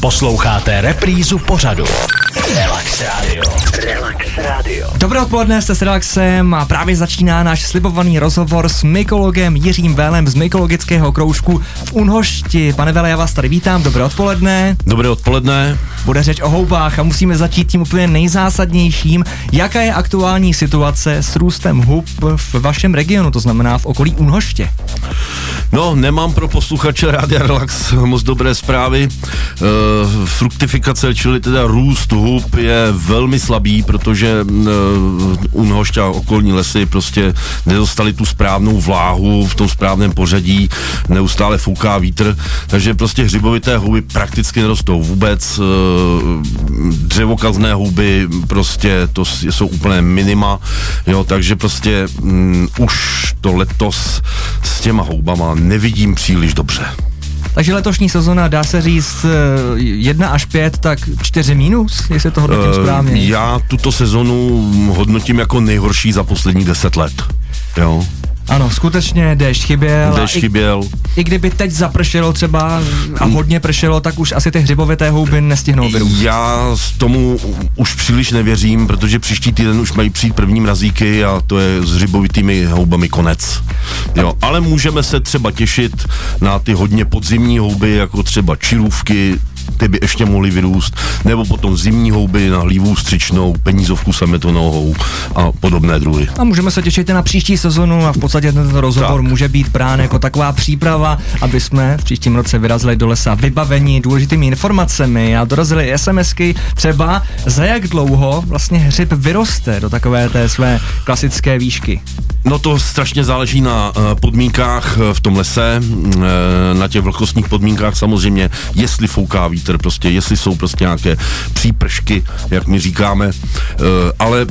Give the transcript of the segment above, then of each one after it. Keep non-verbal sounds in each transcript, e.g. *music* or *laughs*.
Posloucháte reprízu pořadu. Relax Radio. Relax Radio. Dobré odpoledne, jste s Relaxem a právě začíná náš slibovaný rozhovor s mykologem Jiřím Vélem z mykologického kroužku v Unhošti. Pane Vele, já vás tady vítám, dobré odpoledne. Dobré odpoledne. Bude řeč o houbách a musíme začít tím úplně nejzásadnějším. Jaká je aktuální situace s růstem hub v vašem regionu, to znamená v okolí Unhoště? No, nemám pro posluchače Rádia Relax moc dobré zprávy. E, fruktifikace, čili teda růst hub je velmi slabý, protože e, Unhošť a okolní lesy prostě nedostali tu správnou vláhu v tom správném pořadí, neustále fouká vítr, takže prostě hřibovité houby prakticky nerostou vůbec. E, dřevokazné houby prostě to jsou úplné minima, jo, takže prostě mm, už to letos s těma houbama nevidím příliš dobře. Takže letošní sezona, dá se říct 1 až 5, tak 4 minus, jestli to hodnotím uh, správně. Já tuto sezonu hodnotím jako nejhorší za poslední 10 let. Jo. Ano, skutečně déšť chyběl. Déšť chyběl. I, I kdyby teď zapršelo třeba a hodně pršelo, tak už asi ty hřibovité houby nestihnou vyrůst. Já tomu už příliš nevěřím, protože příští týden už mají přijít první mrazíky a to je s hřibovitými houbami konec. Jo, ale můžeme se třeba těšit na ty hodně podzimní houby, jako třeba čirůvky, ty by ještě mohly vyrůst, nebo potom zimní houby na hlívou střičnou, penízovku sametonohou a podobné druhy. A můžeme se těšit na příští sezonu a v podstatě tento rozhovor tak. může být brán jako taková příprava, aby jsme v příštím roce vyrazili do lesa vybavení důležitými informacemi a dorazili SMSky třeba za jak dlouho vlastně hřib vyroste do takové té své klasické výšky. No to strašně záleží na uh, podmínkách v tom lese, uh, na těch vlhkostních podmínkách samozřejmě, jestli fouká vítr, prostě jestli jsou prostě nějaké přípršky, jak my říkáme, uh, ale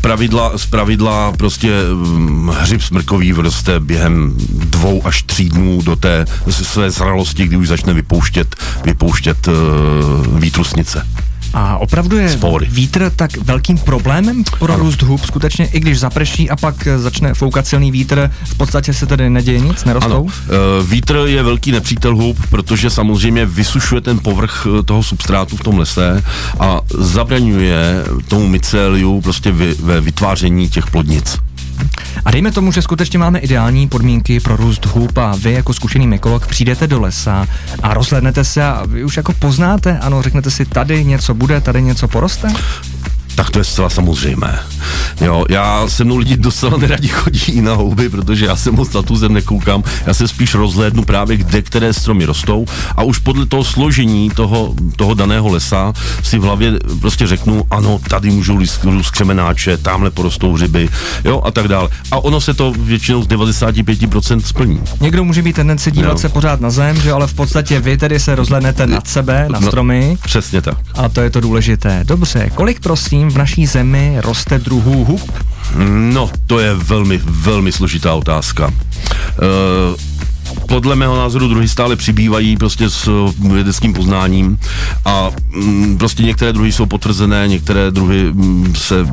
pravidla, z pravidla prostě um, hřib smrkový vroste během dvou až tří dnů do té své zralosti, kdy už začne vypouštět, vypouštět uh, výtrusnice. A opravdu je Spory. vítr tak velkým problémem pro růst hub, skutečně i když zaprší a pak začne foukat silný vítr, v podstatě se tedy neděje nic, nerostou? Ano. E, vítr je velký nepřítel hub, protože samozřejmě vysušuje ten povrch e, toho substrátu v tom lese a zabraňuje tomu myceliu prostě ve vytváření těch plodnic. A dejme tomu, že skutečně máme ideální podmínky pro růst hub a vy jako zkušený mykolog přijdete do lesa a rozhlednete se a vy už jako poznáte, ano, řeknete si, tady něco bude, tady něco poroste? tak to je zcela samozřejmé. Jo, já se mnou lidi docela neradi chodí na houby, protože já se moc na tu zem nekoukám. Já se spíš rozhlédnu právě, kde které stromy rostou a už podle toho složení toho, toho daného lesa si v hlavě prostě řeknu, ano, tady můžou růst křemenáče, tamhle porostou hřiby, jo, a tak dále. A ono se to většinou z 95% splní. Někdo může mít tendenci dívat jo. se pořád na zem, že ale v podstatě vy tedy se rozhlednete nad sebe, na no, stromy. No, přesně tak. A to je to důležité. Dobře, kolik prosím v naší zemi roste druhů hub? No, to je velmi, velmi složitá otázka. Uh, podle mého názoru druhy stále přibývají prostě s vědeckým poznáním a mm, prostě některé druhy jsou potvrzené, některé druhy mm, se uh,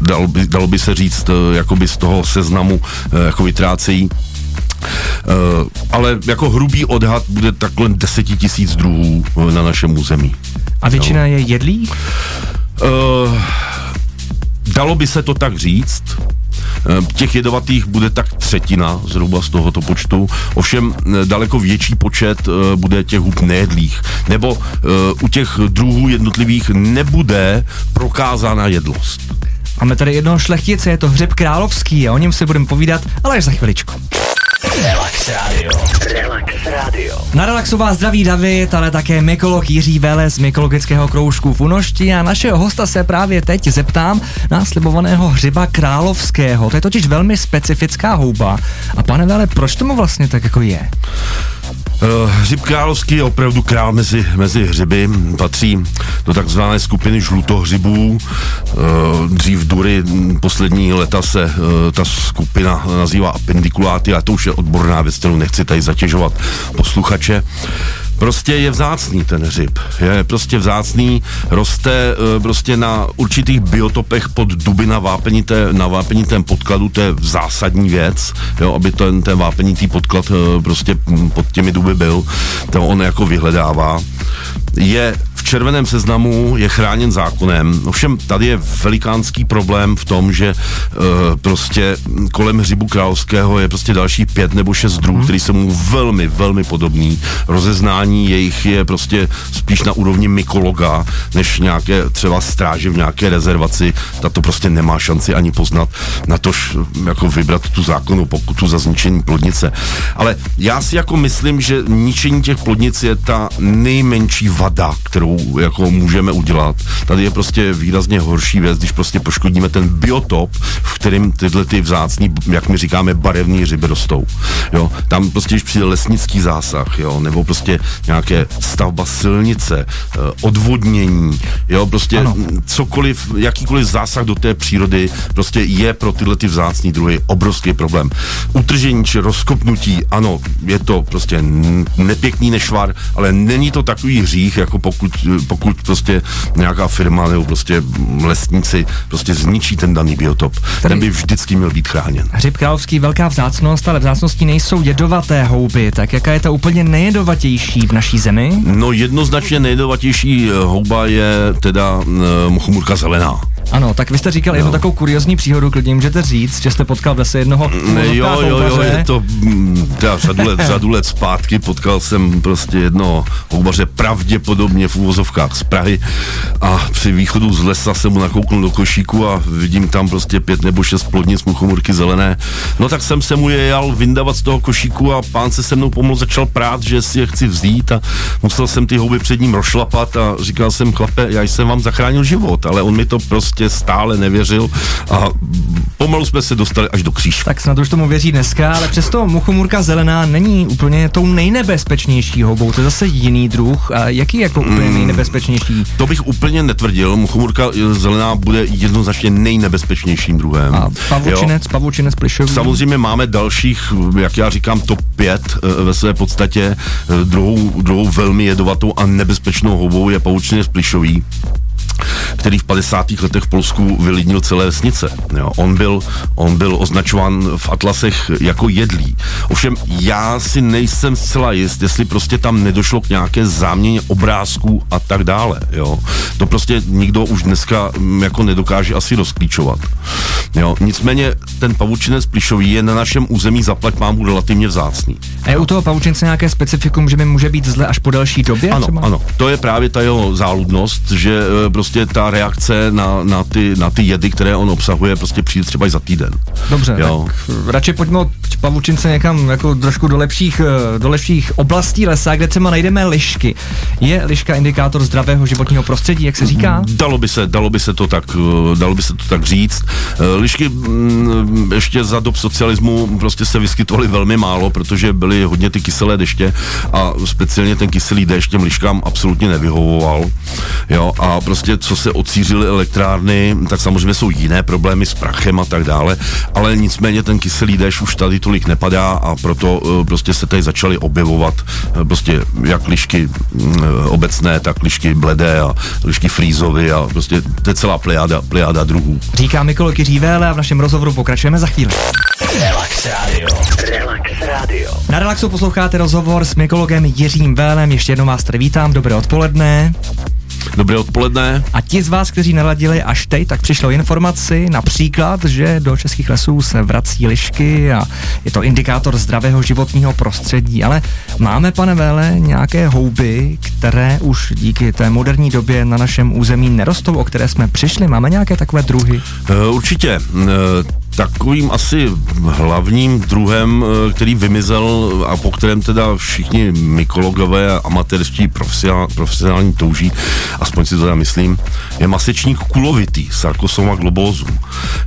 dalo, by, dalo by se říct jakoby z toho seznamu jako vytrácejí. Ale jako hrubý odhad bude takhle deseti tisíc druhů na našem území. A většina no. je jedlí? Uh, dalo by se to tak říct. Uh, těch jedovatých bude tak třetina zhruba z tohoto počtu, ovšem uh, daleko větší počet uh, bude těch hub nejedlých. Nebo u těch druhů jednotlivých nebude prokázána jedlost. Máme tady jednoho šlechtice, je to hřeb královský a o něm si budeme povídat, ale až za chviličku. Radio. Relax Radio. Na relaxu vás zdraví David, ale také mykolog Jiří Vele z mykologického kroužku v Unošti a našeho hosta se právě teď zeptám na slibovaného hřiba královského. To je totiž velmi specifická houba. A pane Vele, proč tomu vlastně tak jako je? Uh, hřib královský je opravdu král mezi, mezi hřiby, patří do takzvané skupiny žlutohřibů. Uh, dřív Dury, poslední leta se uh, ta skupina nazývá appendikuláty, a to už je odborná věc, kterou nechci tady zatěžovat posluchače. Prostě je vzácný ten hřib. Je prostě vzácný, roste e, prostě na určitých biotopech pod duby na vápenité, na vápenitém podkladu, to je zásadní věc, jo, aby ten, ten vápenitý podklad e, prostě pod těmi duby byl, to on jako vyhledává. je červeném seznamu, je chráněn zákonem. Ovšem tady je velikánský problém v tom, že uh, prostě kolem hřibu královského je prostě další pět nebo šest druhů, hmm. který jsou mu velmi, velmi podobný. Rozeznání jejich je prostě spíš na úrovni mykologa, než nějaké třeba stráže v nějaké rezervaci. Ta to prostě nemá šanci ani poznat, na tož jako vybrat tu zákonu pokutu za zničení plodnice. Ale já si jako myslím, že ničení těch plodnic je ta nejmenší vada, kterou jako můžeme udělat. Tady je prostě výrazně horší věc, když prostě poškodíme ten biotop, v kterém tyhle ty vzácní, jak my říkáme, barevné ryby rostou. Jo, tam prostě, když přijde lesnický zásah, jo, nebo prostě nějaké stavba silnice, eh, odvodnění, jo, prostě ano. cokoliv, jakýkoliv zásah do té přírody prostě je pro tyhle ty vzácní druhy obrovský problém. Utržení či rozkopnutí, ano, je to prostě nepěkný nešvar, ale není to takový hřích, jako pokud, pokud prostě nějaká firma nebo prostě lesníci prostě zničí ten daný biotop. Tady ten by vždycky měl být chráněn. Hřib královský velká vzácnost, ale vzácností nejsou jedovaté houby. Tak jaká je ta úplně nejjedovatější v naší zemi? No jednoznačně nejjedovatější eh, houba je teda muchomurka zelená. Ano, tak vy jste říkal no. jednu takovou kuriozní příhodu, klidně můžete říct, že jste potkal v lese jednoho ne, jo, jo, jo, je to mm, já řadu let, *laughs* řadu let zpátky potkal jsem prostě jedno houbaře pravděpodobně v úvozovkách z Prahy a při východu z lesa jsem mu nakouknul do košíku a vidím tam prostě pět nebo šest plodnic muchomurky zelené. No tak jsem se mu je jel vyndavat z toho košíku a pán se se mnou pomalu začal prát, že si je chci vzít a musel jsem ty houby před ním rošlapat a říkal jsem, chlape, já jsem vám zachránil život, ale on mi to prostě stále nevěřil a pomalu jsme se dostali až do kříž. Tak snad už tomu věří dneska, ale přesto muchomurka zelená není úplně tou nejnebezpečnější houbou, to je zase jiný druh. A jaký je jako úplně mm, nejnebezpečnější? To bych úplně netvrdil, muchomurka zelená bude jednoznačně nejnebezpečnějším druhem. A pavučinec, jo? pavučinec plišový? Samozřejmě máme dalších, jak já říkám, top 5 eh, ve své podstatě. Eh, druhou, druhou velmi jedovatou a nebezpečnou houbou je pavučinec plišový který v 50. letech v Polsku vylidnil celé vesnice. Jo. On, byl, on byl označován v atlasech jako jedlý. Ovšem já si nejsem zcela jist, jestli prostě tam nedošlo k nějaké záměně obrázků a tak dále. Jo. To prostě nikdo už dneska mm, jako nedokáže asi rozklíčovat. Jo. Nicméně ten pavučinec plišový je na našem území zaplať mámu relativně vzácný. A je u toho pavučince nějaké specifikum, že mi může být zle až po delší době? Ano, třeba? ano. To je právě ta jeho záludnost, že e, prostě ta reakce na, na, ty, na ty jedy, které on obsahuje, prostě přijde třeba i za týden. Dobře, jo. tak radši pojďme od pavučince někam jako trošku do lepších, e, do lepších oblastí lesa, kde třeba najdeme lišky. Je liška indikátor zdravého životního prostředí, jak se říká? Dalo by se, dalo by se to tak, e, dalo by se to tak říct. Lišky mm, ještě za dob socialismu prostě se vyskytovaly velmi málo, protože byly hodně ty kyselé deště a speciálně ten kyselý déšť těm liškám absolutně nevyhovoval. Jo, a prostě co se odcířily elektrárny, tak samozřejmě jsou jiné problémy s prachem a tak dále, ale nicméně ten kyselý déšť už tady tolik nepadá a proto uh, prostě se tady začaly objevovat uh, prostě jak lišky uh, obecné, tak lišky bledé a lišky frýzovy a prostě to je celá plejáda, plejáda druhů. Říká Mikol Kyřívéle a v našem rozhovoru pokračujeme za chvíli. Relax Radio. Relax Radio. Na Relaxu posloucháte rozhovor s mykologem Jiřím Vélem. Ještě jednou vás tady vítám. Dobré odpoledne. Dobré odpoledne. A ti z vás, kteří naladili až teď, tak přišlo informaci například, že do českých lesů se vrací lišky a je to indikátor zdravého životního prostředí. Ale máme, pane Vele, nějaké houby, které už díky té moderní době na našem území nerostou, o které jsme přišli? Máme nějaké takové druhy? Uh, určitě. Uh, takovým asi hlavním druhem, eh, který vymizel a po kterém teda všichni mykologové a amatérští profesionální touží, aspoň si to teda myslím, je masečník kulovitý, Sarkosoma globosum.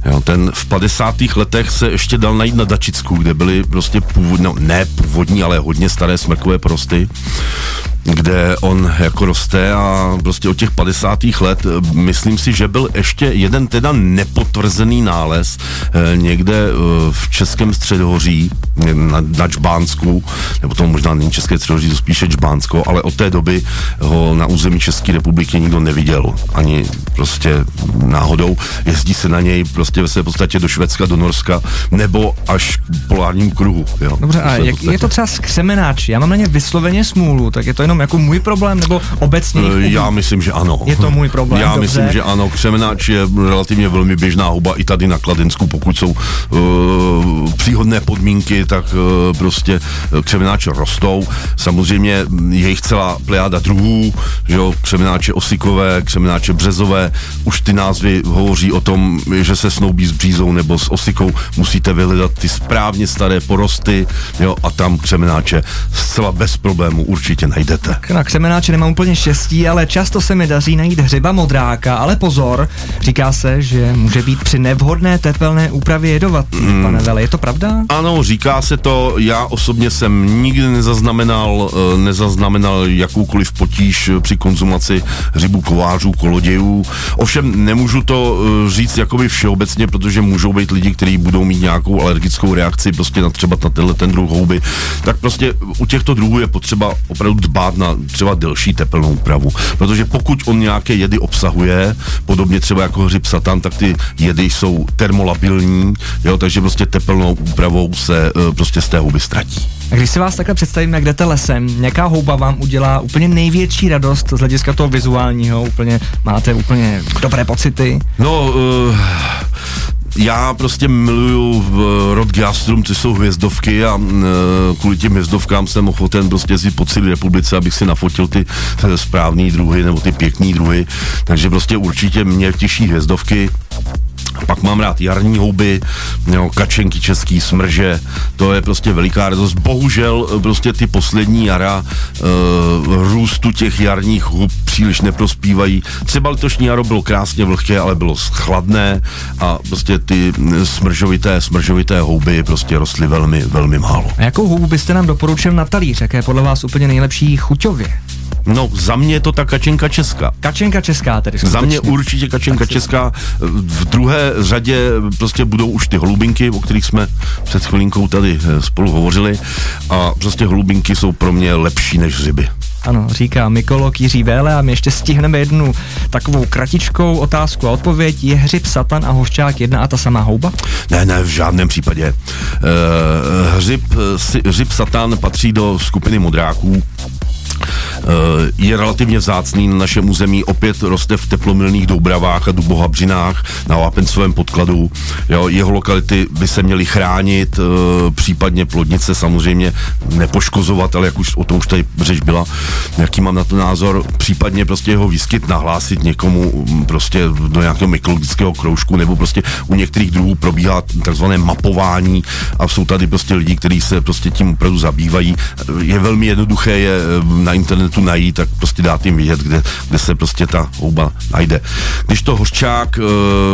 Jo, ten v 50. letech se ještě dal najít na Dačicku, kde byly prostě původní, no, ne původní, ale hodně staré smrkové prosty kde on jako roste a prostě od těch 50. let eh, myslím si, že byl ještě jeden teda nepotvrzený nález eh, někde eh, v Českém středohoří na, na Čbánsku, nebo to možná není České středohoří, to spíše Čbánsko, ale od té doby ho na území České republiky nikdo neviděl, ani prostě náhodou. Jezdí se na něj prostě ve své podstatě do Švédska, do Norska, nebo až k polárním kruhu. Jo. Dobře, a jak, je to třeba skřemenáč? Já mám na ně vysloveně smůlu, tak je to jenom jenom jako můj problém, nebo obecně? E, já myslím, že ano. Je to můj problém. Já dobře. myslím, že ano. Křemenáč je relativně velmi běžná houba i tady na Kladensku, pokud jsou uh, příhodné podmínky, tak uh, prostě křemenáče rostou. Samozřejmě je jich celá plejáda druhů, že jo, křemenáče osikové, křemenáče březové. Už ty názvy hovoří o tom, že se snoubí s břízou nebo s osikou. Musíte vyhledat ty správně staré porosty, jo, a tam křemenáče zcela bez problému určitě najdete. Na křemenáče nemám úplně štěstí, ale často se mi daří najít hřiba modráka, ale pozor, říká se, že může být při nevhodné tepelné úpravě jedovatý, mm. pane Vele, je to pravda? Ano, říká se to, já osobně jsem nikdy nezaznamenal, eh, nezaznamenal jakoukoliv potíž při konzumaci hřibů kovářů, kolodějů. Ovšem nemůžu to eh, říct jakoby všeobecně, protože můžou být lidi, kteří budou mít nějakou alergickou reakci prostě na třeba na tenhle ten druh houby. Tak prostě u těchto druhů je potřeba opravdu dbát na třeba delší tepelnou úpravu. Protože pokud on nějaké jedy obsahuje, podobně třeba jako hřib satan, tak ty jedy jsou termolabilní, jo, takže prostě tepelnou úpravou se uh, prostě z té houby ztratí. A když si vás takhle představím, jak jdete lesem, nějaká houba vám udělá úplně největší radost z hlediska toho vizuálního, úplně máte úplně dobré pocity? No, uh, já prostě miluju rod Gastrum, což jsou hvězdovky a uh, kvůli těm hvězdovkám jsem ochoten prostě si po celé republice, abych si nafotil ty správné druhy nebo ty pěkné druhy. Takže prostě určitě mě těší hvězdovky. Pak mám rád jarní houby, jo, kačenky český, smrže, to je prostě veliká radost. Bohužel eh, prostě ty poslední jara e, růstu těch jarních hub příliš neprospívají. Třeba letošní jaro bylo krásně vlhké, ale bylo chladné a prostě ty smržovité, smržovité houby prostě rostly velmi, velmi málo. A jakou houbu byste nám doporučil na talíř? Jaké podle vás úplně nejlepší chuťově? No, za mě je to ta kačenka česká. Kačenka česká tedy. Skutečně. Za mě určitě kačenka česká. V druhé řadě prostě budou už ty holubinky, o kterých jsme před chvilinkou tady eh, spolu hovořili. A prostě holubinky jsou pro mě lepší než ryby. Ano, říká mykolog Jiří Véle a my ještě stihneme jednu takovou kratičkou otázku a odpověď. Je hřib satan a hošťák jedna a ta samá houba? Ne, ne, v žádném případě. E, hřib, si, hřib satan patří do skupiny modráků, Eh, je relativně vzácný na našem území, opět roste v teplomilných Doubravách a Dubohabřinách na Vápencovém podkladu. Jo, jeho lokality by se měly chránit, eh, případně plodnice samozřejmě nepoškozovat, ale jak už o tom už tady řeč byla, jaký mám na to názor, případně prostě jeho výskyt nahlásit někomu mm, prostě do nějakého mykologického kroužku, nebo prostě u některých druhů probíhá takzvané mapování a jsou tady prostě lidi, kteří se prostě tím opravdu zabývají. Je velmi jednoduché je eh, na internetu najít, tak prostě dát jim vidět, kde, kde se prostě ta houba najde. Když to hořčák e,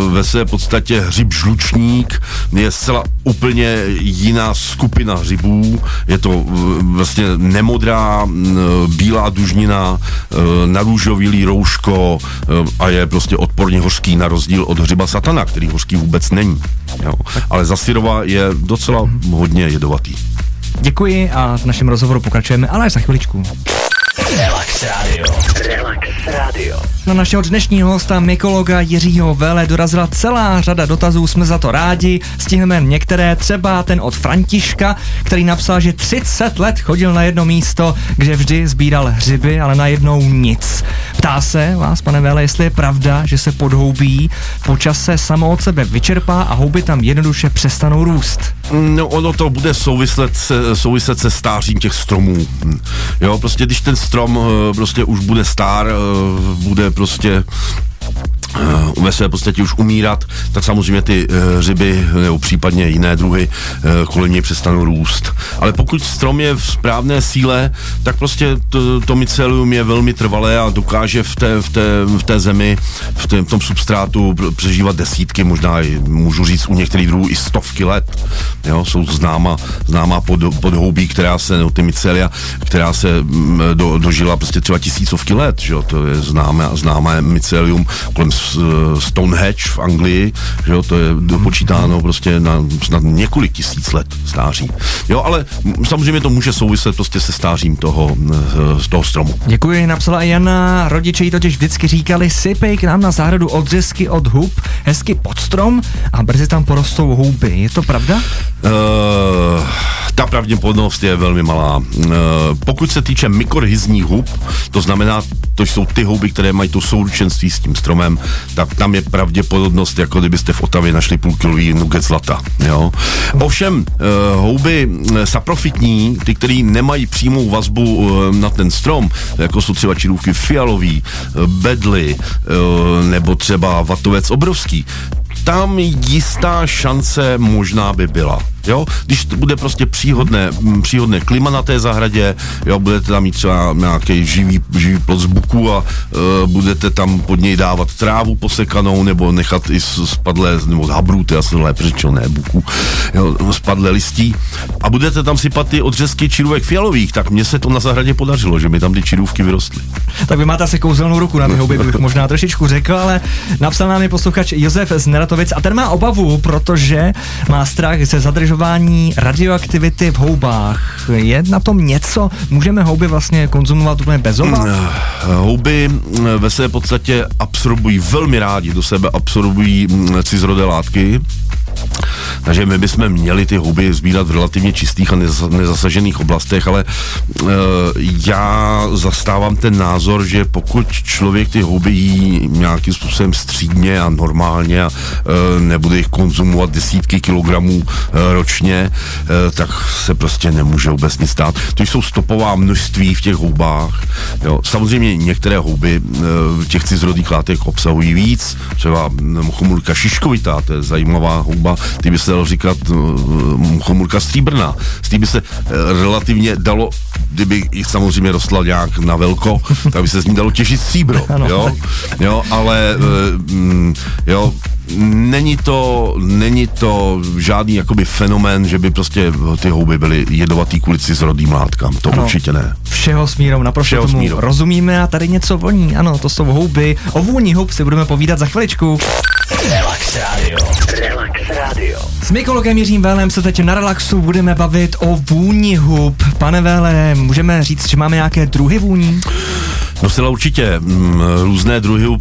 ve své podstatě hřib žlučník je zcela úplně jiná skupina hřibů, je to e, vlastně nemodrá, e, bílá dužnina, e, narůžovilý rouško e, a je prostě odporně hořký na rozdíl od hřiba satana, který hořký vůbec není. Jo. Ale zasirova je docela hodně jedovatý. Děkuji a v našem rozhovoru pokračujeme, ale až za chviličku. Relax Radio. Relax Radio. Na našeho dnešního hosta mykologa Jiřího Vele dorazila celá řada dotazů, jsme za to rádi. Stihneme některé, třeba ten od Františka, který napsal, že 30 let chodil na jedno místo, kde vždy sbíral hřiby, ale najednou nic. Ptá se vás, pane Vele, jestli je pravda, že se podhoubí, počas se samo od sebe vyčerpá a houby tam jednoduše přestanou růst. No ono to bude souviset se, souviset se stářím těch stromů. Jo, prostě když ten strom eh, prostě už bude star, eh, bude prostě ve své podstatě už umírat, tak samozřejmě ty uh, ryby nebo případně jiné druhy uh, kolem něj přestanou růst. Ale pokud strom je v správné síle, tak prostě to, to mycelium je velmi trvalé a dokáže v té, v té, v té zemi, v, té, v tom substrátu přežívat desítky, možná můžu říct u některých druhů i stovky let. Jo, jsou známa, známá pod, podhoubí, která se, no, ty mycelia, která se mm, do, dožila prostě třeba tisícovky let, že jo, to je známé, známé mycelium kolem Stonehenge v Anglii, že jo, to je dopočítáno prostě na snad několik tisíc let stáří. Jo, ale samozřejmě to může souviset prostě se stářím toho, z toho stromu. Děkuji, napsala Jana. Rodiče jí totiž vždycky říkali, sypej k nám na zahradu odřezky od hub, hezky pod strom a brzy tam porostou houby. Je to pravda? Uh, ta pravděpodobnost je velmi malá. Uh, pokud se týče mikorhizních hub, to znamená, to jsou ty houby, které mají to souručenství s tím stromem, tak tam je pravděpodobnost, jako kdybyste v Otavě našli půlkilový nuget zlata. Jo? Ovšem, uh, houby saprofitní, ty, které nemají přímou vazbu uh, na ten strom, jako jsou třeba čirůvky fialový, bedly, nebo třeba vatovec obrovský, tam jistá šance možná by byla. Jo? Když to bude prostě příhodné, příhodné klima na té zahradě, jo, budete tam mít třeba nějaký živý, živý plot z buku a uh, budete tam pod něj dávat trávu posekanou nebo nechat i spadlé, nebo z habrů, to je asi lépe řečeno, ne? Buku, jo, spadlé listí. A budete tam sypat ty odřezky čirůvek fialových, tak mně se to na zahradě podařilo, že mi tam ty čirůvky vyrostly. Tak vy máte asi kouzelnou ruku na ty houby, bych *laughs* možná trošičku řekl, ale napsal nám je posluchač Josef z Neratovic a ten má obavu, protože má strach ze zadržování snižování radioaktivity v houbách. Je na tom něco? Můžeme houby vlastně konzumovat úplně bez obav? Hmm, houby eh, ve své podstatě absorbují velmi rádi do sebe, absorbují mm, cizorodé látky, takže my bychom měli ty houby sbírat v relativně čistých a nezasažených oblastech, ale e, já zastávám ten názor, že pokud člověk ty houby jí nějakým způsobem střídně a normálně a e, nebude jich konzumovat desítky kilogramů e, ročně, e, tak se prostě nemůže vůbec nic stát. To jsou stopová množství v těch houbách. Jo. Samozřejmě některé houby e, těch cizrodých látek obsahují víc, třeba chomulka šiškovitá, to je zajímavá houba, ty by se dalo říkat uh, chomurka stříbrná. Z by se uh, relativně dalo, kdyby jich samozřejmě rostla nějak na velko, *laughs* tak by se z ní dalo těžit stříbro, jo? jo, ale uh, jo, není to, není to žádný jakoby fenomén, že by prostě ty houby byly jedovatý kvůli rodým látkám. To ano. určitě ne. Všeho smírou, naprosto Všeho tomu smírou. rozumíme a tady něco voní. Ano, to jsou houby. O vůni hub si budeme povídat za chviličku. Relax Radio. Relax Radio. S mykologem Jiřím Vélem se teď na relaxu budeme bavit o vůni hub. Pane Véle, můžeme říct, že máme nějaké druhy vůní? No sila určitě. Mm, různé druhy uh,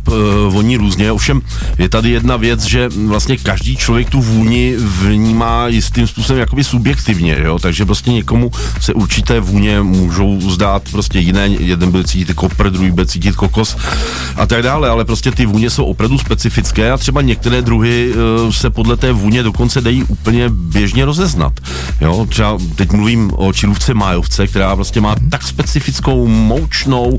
voní různě, ovšem je tady jedna věc, že vlastně každý člověk tu vůni vnímá jistým způsobem jakoby subjektivně, jo? takže prostě někomu se určité vůně můžou zdát prostě jiné, jeden bude cítit kopr, druhý bude cítit kokos a tak dále, ale prostě ty vůně jsou opravdu specifické a třeba některé druhy uh, se podle té vůně dokonce dají úplně běžně rozeznat. Jo? Třeba teď mluvím o čirůvce májovce, která prostě má tak specifickou moučnou,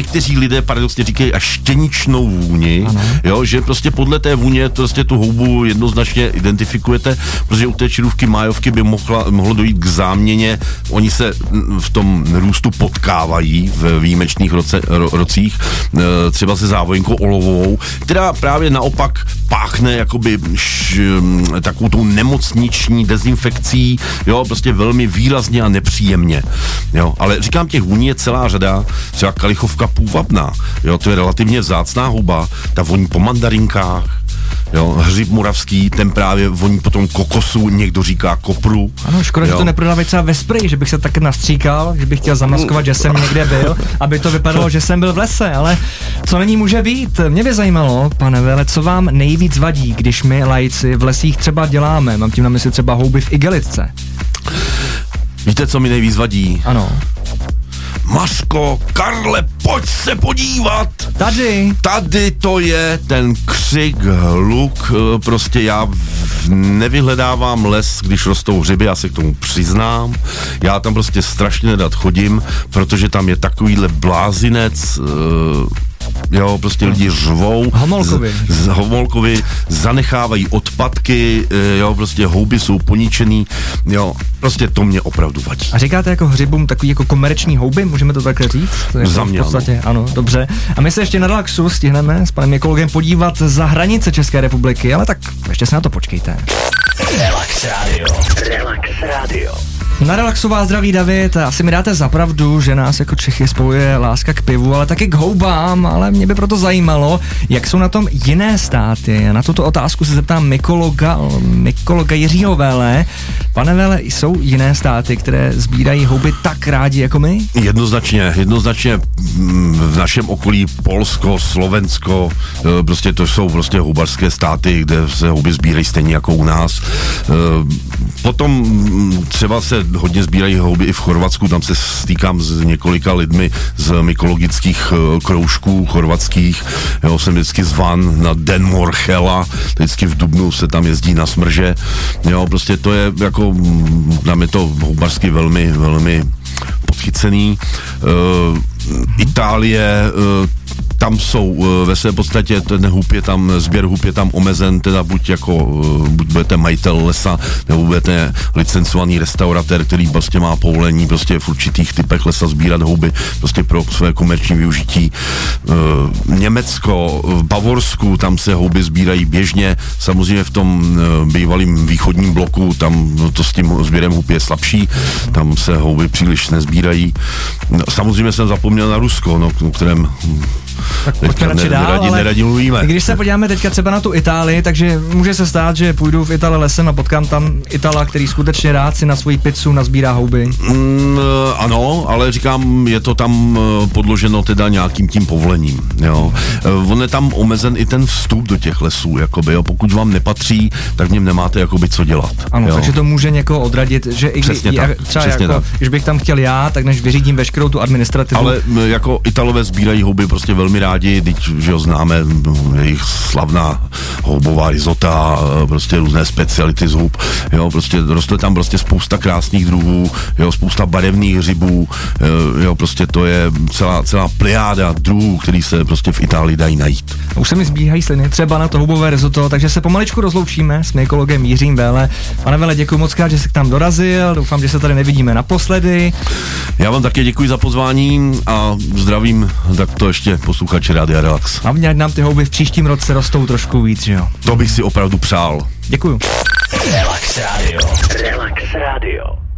někteří lidé paradoxně říkají až štěničnou vůni, ano. jo, že prostě podle té vůně prostě tu houbu jednoznačně identifikujete, protože u té čirůvky májovky by mohla, mohlo dojít k záměně, oni se v tom růstu potkávají v výjimečných roce, ro, rocích, e, třeba se závojinkou olovou, která právě naopak páchne jakoby š, takovou tou nemocniční dezinfekcí, jo, prostě velmi výrazně a nepříjemně, jo, ale říkám těch vůní je celá řada, třeba kalichovka půvabná. Jo, to je relativně vzácná huba, ta voní po mandarinkách, Jo, hřib muravský, ten právě voní potom kokosu, někdo říká kopru. Ano, škoda, jo. že to neprodávají třeba ve spreji, že bych se tak nastříkal, že bych chtěl zamaskovat, že jsem někde byl, aby to vypadalo, že jsem byl v lese, ale co není může být? Mě by zajímalo, pane Vele, co vám nejvíc vadí, když my lajci v lesích třeba děláme, mám tím na mysli třeba houby v igelitce. Víte, co mi nejvíc vadí? Ano. Masko, Karle, pojď se podívat. Tady. Tady to je ten křik, hluk, eh, prostě já nevyhledávám les, když rostou hřiby, já se k tomu přiznám. Já tam prostě strašně nedat chodím, protože tam je takovýhle blázinec, uh, jo, prostě lidi řvou. Homolkovi. Z, z homolkovi zanechávají odpadky, eh, jo, prostě houby jsou poničený, jo, prostě to mě opravdu vadí. A říkáte jako hřibům takový jako komerční houby, můžeme to takhle říct? To je Za mě, v podstatě, ano. ano. dobře. A my se ještě na relaxu stihneme s panem ekologem podívat za hranice České republiky, ale tak ještě se na to počkejte. Relax Radio. Relax Radio. Na relaxová zdraví David, asi mi dáte zapravdu, že nás jako Čechy spojuje láska k pivu, ale taky k houbám, ale mě by proto zajímalo, jak jsou na tom jiné státy. Na tuto otázku se zeptám Mikologa, Mikologa Jiřího Vele. Pane Vele, jsou jiné státy, které sbírají houby tak rádi jako my? Jednoznačně, jednoznačně mm, v našem okolí Polsko, Slovensko, e, prostě to jsou prostě houbarské státy, kde se houby sbírají stejně jako u nás. E, potom mm, třeba se hodně sbírají houby i v Chorvatsku, tam se stýkám s několika lidmi z mykologických eh, kroužků chorvatských, jo, jsem vždycky zvan na Den Morchela, vždycky v Dubnu se tam jezdí na smrže, jo, prostě to je jako, tam mm, je to houbařsky velmi, velmi podchycený. Uh, Itálie, uh, tam jsou eh, ve své podstatě ten hub je tam, sběr hub je tam omezen, teda buď jako, eh, buď budete majitel lesa, nebo budete licencovaný restauratér, který prostě má povolení prostě v určitých typech lesa sbírat houby prostě pro své komerční využití. E, Německo, v Bavorsku, tam se houby sbírají běžně, samozřejmě v tom bývalém východním bloku, tam no, to s tím sběrem hub je slabší, tam se houby příliš nezbírají. No, samozřejmě jsem zapomněl na Rusko, no, kterém pojďme radši dál, neradi, ale neradi mluvíme. Když se podíváme teďka třeba na tu Itálii, takže může se stát, že půjdu v Itálii lesem a potkám tam Itala, který skutečně rád si na svoji pizzu nazbírá houby. Mm, ano, ale říkám, je to tam eh, podloženo teda nějakým tím povolením, jo. Eh, on je tam omezen i ten vstup do těch lesů, jakoby, jo. Pokud vám nepatří, tak v něm nemáte jakoby co dělat. Ano, jo. takže to může někoho odradit, že i přesně já, tak, třeba přesně jako, tak. když bych tam chtěl já, tak než vyřídím veškerou tu administrativu. Ale jako Italové sbírají houby prostě velmi rádi, teď, že ho známe, jejich slavná houbová rizota, prostě různé speciality z hub, jo, prostě roste tam prostě spousta krásných druhů, jo, spousta barevných hřibů, eh, jo, prostě to je celá, celá pliáda druhů, který se prostě v Itálii dají najít. Už se mi zbíhají sliny, třeba na to hubové risotto, takže se pomaličku rozloučíme s mykologem Jiřím Vele. Pane Vele, děkuji moc krát, že jste k nám dorazil, doufám, že se tady nevidíme naposledy. Já vám také děkuji za pozvání a zdravím tak to ještě posluchače Rádia Relax. Hlavně, ať nám ty houby v příštím roce rostou trošku víc, že jo. To bych si opravdu přál. Děkuju. Relax Radio. Relax Radio.